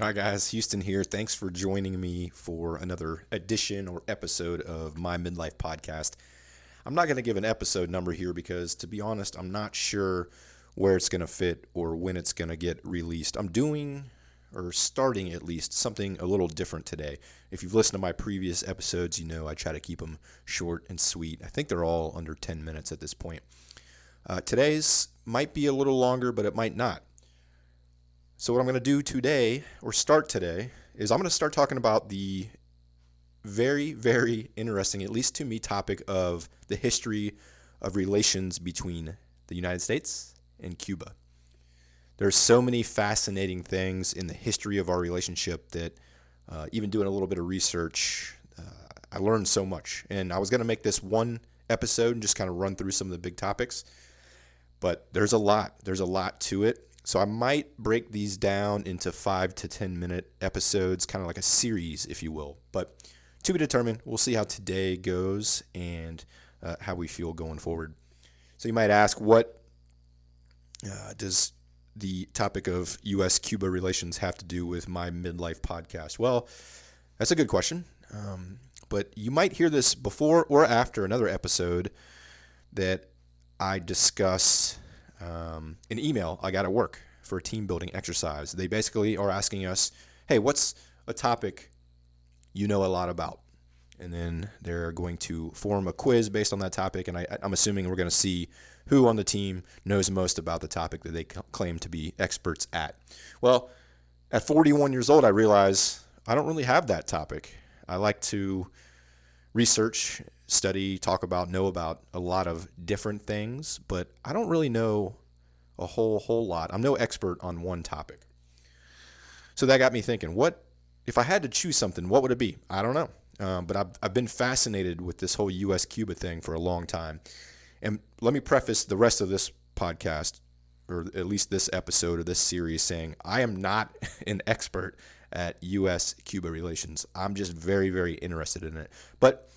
All right, guys, Houston here. Thanks for joining me for another edition or episode of my Midlife Podcast. I'm not going to give an episode number here because, to be honest, I'm not sure where it's going to fit or when it's going to get released. I'm doing or starting at least something a little different today. If you've listened to my previous episodes, you know I try to keep them short and sweet. I think they're all under 10 minutes at this point. Uh, today's might be a little longer, but it might not. So, what I'm going to do today, or start today, is I'm going to start talking about the very, very interesting, at least to me, topic of the history of relations between the United States and Cuba. There's so many fascinating things in the history of our relationship that uh, even doing a little bit of research, uh, I learned so much. And I was going to make this one episode and just kind of run through some of the big topics. But there's a lot. There's a lot to it. So I might break these down into five to 10 minute episodes, kind of like a series, if you will. But to be determined, we'll see how today goes and uh, how we feel going forward. So you might ask, what uh, does the topic of U.S. Cuba relations have to do with my midlife podcast? Well, that's a good question. Um, but you might hear this before or after another episode that I discuss um, an email I got at work for a team building exercise. They basically are asking us, hey, what's a topic you know a lot about? And then they're going to form a quiz based on that topic. And I, am assuming we're going to see who on the team knows most about the topic that they claim to be experts at. Well, at 41 years old, I realize I don't really have that topic. I like to research study, talk about, know about a lot of different things, but I don't really know a whole whole lot. I'm no expert on one topic. So that got me thinking, what if I had to choose something, what would it be? I don't know. Um, but I've, I've been fascinated with this whole US Cuba thing for a long time. And let me preface the rest of this podcast, or at least this episode of this series, saying I am not an expert at US Cuba relations. I'm just very, very interested in it. But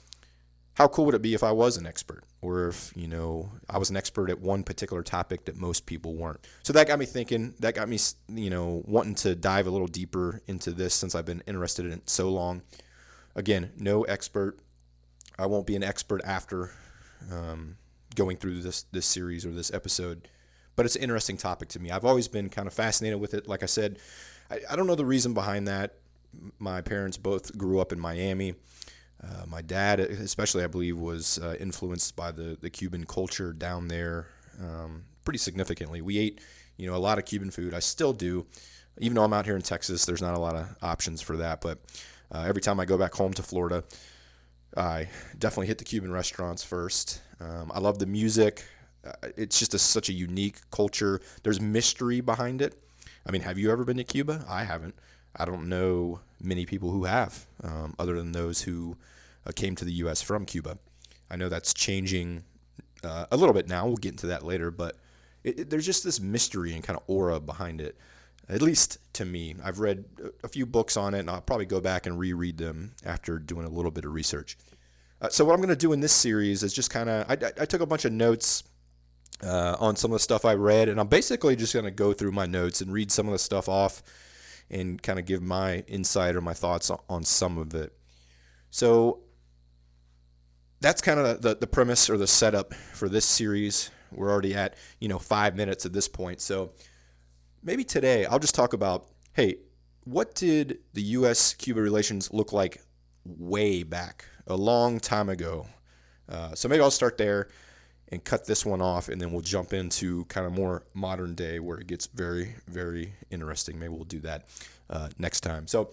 how cool would it be if I was an expert or if, you know, I was an expert at one particular topic that most people weren't. So that got me thinking, that got me, you know, wanting to dive a little deeper into this since I've been interested in it so long. Again, no expert. I won't be an expert after um, going through this this series or this episode, but it's an interesting topic to me. I've always been kind of fascinated with it. Like I said, I, I don't know the reason behind that. My parents both grew up in Miami. Uh, my dad, especially, I believe, was uh, influenced by the, the Cuban culture down there um, pretty significantly. We ate, you know, a lot of Cuban food. I still do, even though I'm out here in Texas. There's not a lot of options for that. But uh, every time I go back home to Florida, I definitely hit the Cuban restaurants first. Um, I love the music. Uh, it's just a, such a unique culture. There's mystery behind it. I mean, have you ever been to Cuba? I haven't. I don't know many people who have, um, other than those who uh, came to the U.S. from Cuba. I know that's changing uh, a little bit now. We'll get into that later, but it, it, there's just this mystery and kind of aura behind it. At least to me, I've read a few books on it, and I'll probably go back and reread them after doing a little bit of research. Uh, so what I'm going to do in this series is just kind of I, I, took a bunch of notes uh, on some of the stuff I read, and I'm basically just going to go through my notes and read some of the stuff off and kind of give my insight or my thoughts on some of it. So that's kind of the, the premise or the setup for this series. We're already at, you know, five minutes at this point. So maybe today I'll just talk about, hey, what did the U.S. Cuba relations look like way back, a long time ago? Uh, so maybe I'll start there and cut this one off, and then we'll jump into kind of more modern day where it gets very, very interesting. Maybe we'll do that uh, next time. So,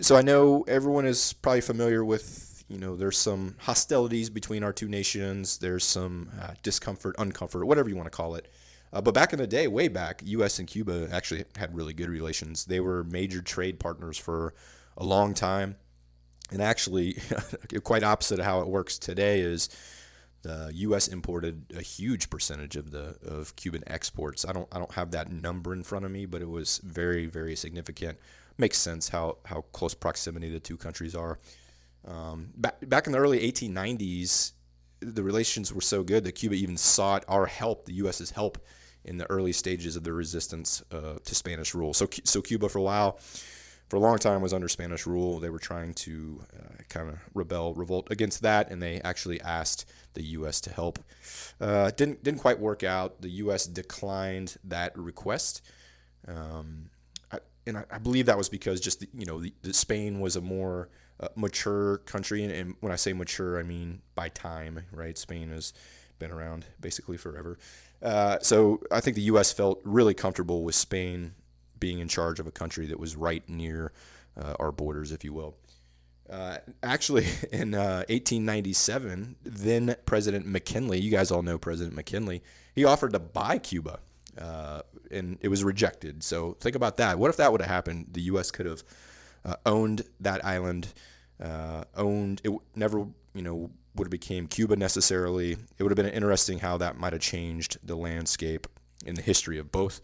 so I know everyone is probably familiar with, you know, there's some hostilities between our two nations. There's some uh, discomfort, uncomfort, whatever you want to call it. Uh, but back in the day, way back, U.S. and Cuba actually had really good relations. They were major trade partners for a long time. And actually, quite opposite of how it works today is the U.S. imported a huge percentage of the of Cuban exports. I don't I don't have that number in front of me, but it was very very significant. Makes sense how how close proximity the two countries are. Um, back back in the early 1890s, the relations were so good that Cuba even sought our help, the U.S.'s help, in the early stages of the resistance uh, to Spanish rule. So, so Cuba for a while, for a long time, was under Spanish rule. They were trying to uh, kind of rebel, revolt against that, and they actually asked the U.S. to help. Uh, didn't didn't quite work out. The U.S. declined that request. Um, I, and I, I, believe that was because just the, you know the, the Spain was a more uh, mature country, and, and, when I say mature, I mean by time, right? Spain has been around basically forever. Uh, so I think the U.S. felt really comfortable with Spain being in charge of a country that was right near uh, our borders, if you will. Uh, actually, in 1897, uh, then President McKinley, you guys all know President McKinley, he offered to buy Cuba, uh, and it was rejected. So think about that. What if that would have happened? The U.S. could have uh, owned that island, owned it. Never, you know, would have became Cuba necessarily. It would have been interesting how that might have changed the landscape in the history of both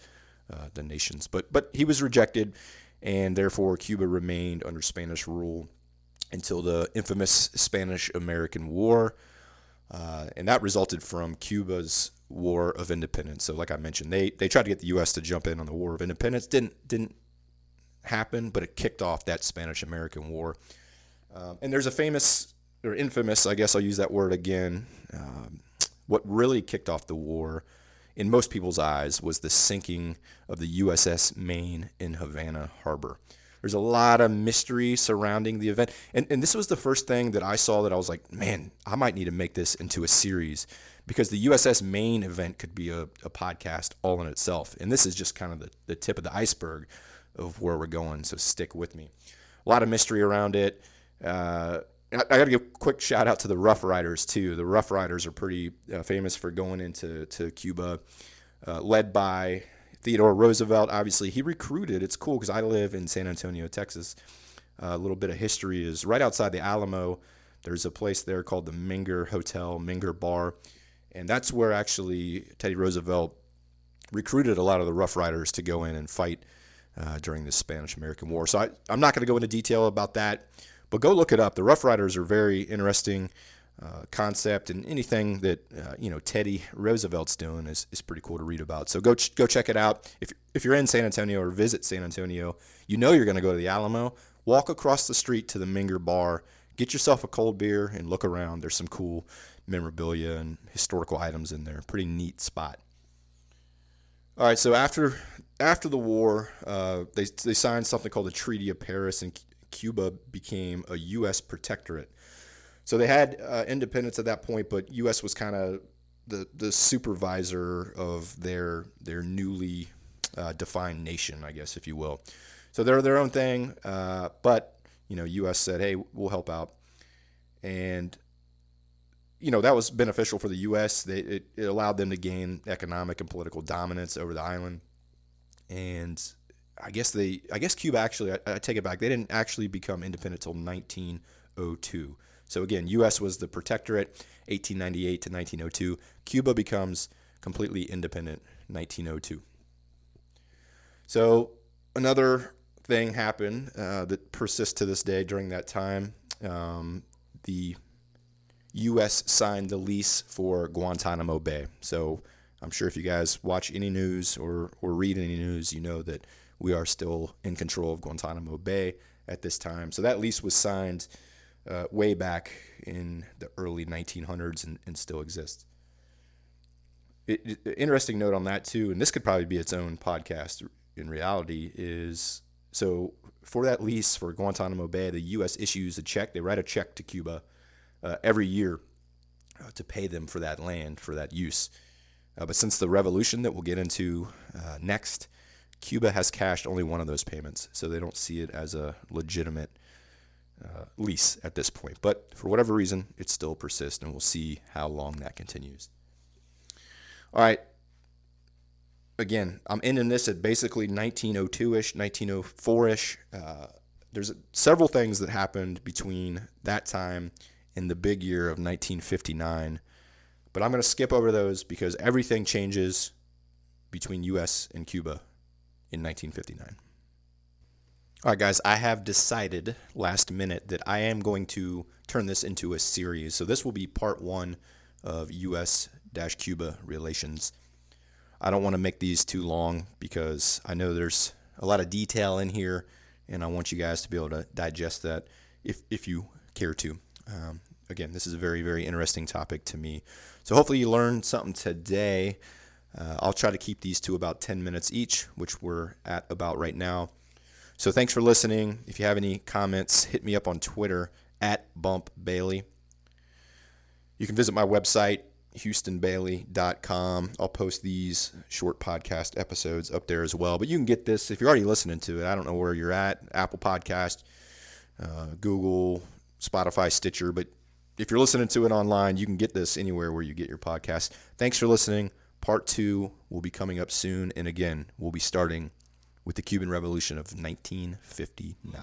uh, the nations. But but he was rejected, and therefore Cuba remained under Spanish rule until the infamous Spanish-American War, uh, and that resulted from Cuba's War of Independence. So, like I mentioned, they they tried to get the U.S. to jump in on the War of Independence. Didn't didn't happen, but it kicked off that Spanish-American War. Um, and there's a famous or infamous, I guess I'll use that word again. Um, what really kicked off the war, in most people's eyes, was the sinking of the USS Maine in Havana Harbor. There's a lot of mystery surrounding the event. And, and this was the first thing that I saw that I was like, man, I might need to make this into a series because the USS Maine event could be a, a podcast all in itself. And this is just kind of the, the tip of the iceberg of where we're going. So stick with me. A lot of mystery around it. Uh, I, got to give a quick shout out to the Rough Riders too. The Rough Riders are pretty uh, famous for going into to Cuba, uh, led by Theodore Roosevelt. Obviously, he recruited. It's cool because I live in San Antonio, Texas. A little bit of history is right outside the Alamo. There's a place there called the Menger Hotel, Menger Bar, and that's where actually Teddy Roosevelt recruited a lot of the Rough Riders to go in and fight uh, during the Spanish American War. So I, I'm not going to go into detail about that. But go look it up. The Rough Riders are very interesting uh, concept, and anything that uh, you know Teddy Roosevelt's doing is, is pretty cool to read about. So go ch- go check it out. If if you're in San Antonio or visit San Antonio, you know you're going to go to the Alamo. Walk across the street to the Menger Bar. Get yourself a cold beer and look around. There's some cool memorabilia and historical items in there. Pretty neat spot. All right, so after after the war, uh, they they signed something called the Treaty of Paris, and Cuba became a U.S. protectorate. So they had uh, independence at that point, but U.S. was kind of the the supervisor of their their newly uh, defined nation, I guess, if you will. So they're their own thing, uh, but you know, U.S. said, "Hey, we'll help out," and you know that was beneficial for the U.S. They, it, it allowed them to gain economic and political dominance over the island, and I guess they, I guess Cuba actually, I, I, take it back, they didn't actually become independent until 1902. So again, U.S. was the protectorate, 1898 to 1902. Cuba becomes completely independent, 1902. So another thing happened uh, that persists to this day during that time. Um, the U.S. signed the lease for Guantanamo Bay. So I'm sure if you guys watch any news or, or read any news, you know that we are still in control of Guantanamo Bay at this time. So that lease was signed uh, way back in the early 1900s and, and still exists. It, it, interesting note on that too, and this could probably be its own podcast in reality, is so for that lease for Guantanamo Bay, the U.S. issues a check. They write a check to Cuba uh, every year uh, to pay them for that land for that use. Uh, but since the revolution that we'll get into uh, next, Cuba has cashed only one of those payments, so they don't see it as a legitimate uh, lease at this point. But for whatever reason, it still persists, and we'll see how long that continues. All right. Again, I'm ending this at basically 1902 ish, 1904 ish. Uh, there's several things that happened between that time and the big year of 1959. But I'm going to skip over those because everything changes between US and Cuba in 1959. All right, guys, I have decided last minute that I am going to turn this into a series. So this will be part one of U.S. Cuba relations. I don't want to make these too long because I know there's a lot of detail in here, and I want you guys to be able to digest that if, if you care to. Um, again, this is a very, very interesting topic to me. So hopefully you learned something today. Uh, I'll try to keep these to about 10 minutes each, which we're at about right now. So thanks for listening. If you have any comments, hit me up on Twitter at Bump Bailey. You can visit my website, houstonbailey.com. I'll post these short podcast episodes up there as well. But you can get this if you're already listening to it. I don't know where you're at Apple Podcast, uh, Google, Spotify, Stitcher. But if you're listening to it online, you can get this anywhere where you get your podcast. Thanks for listening. Part two will be coming up soon. And again, we'll be starting with the Cuban Revolution of 1959.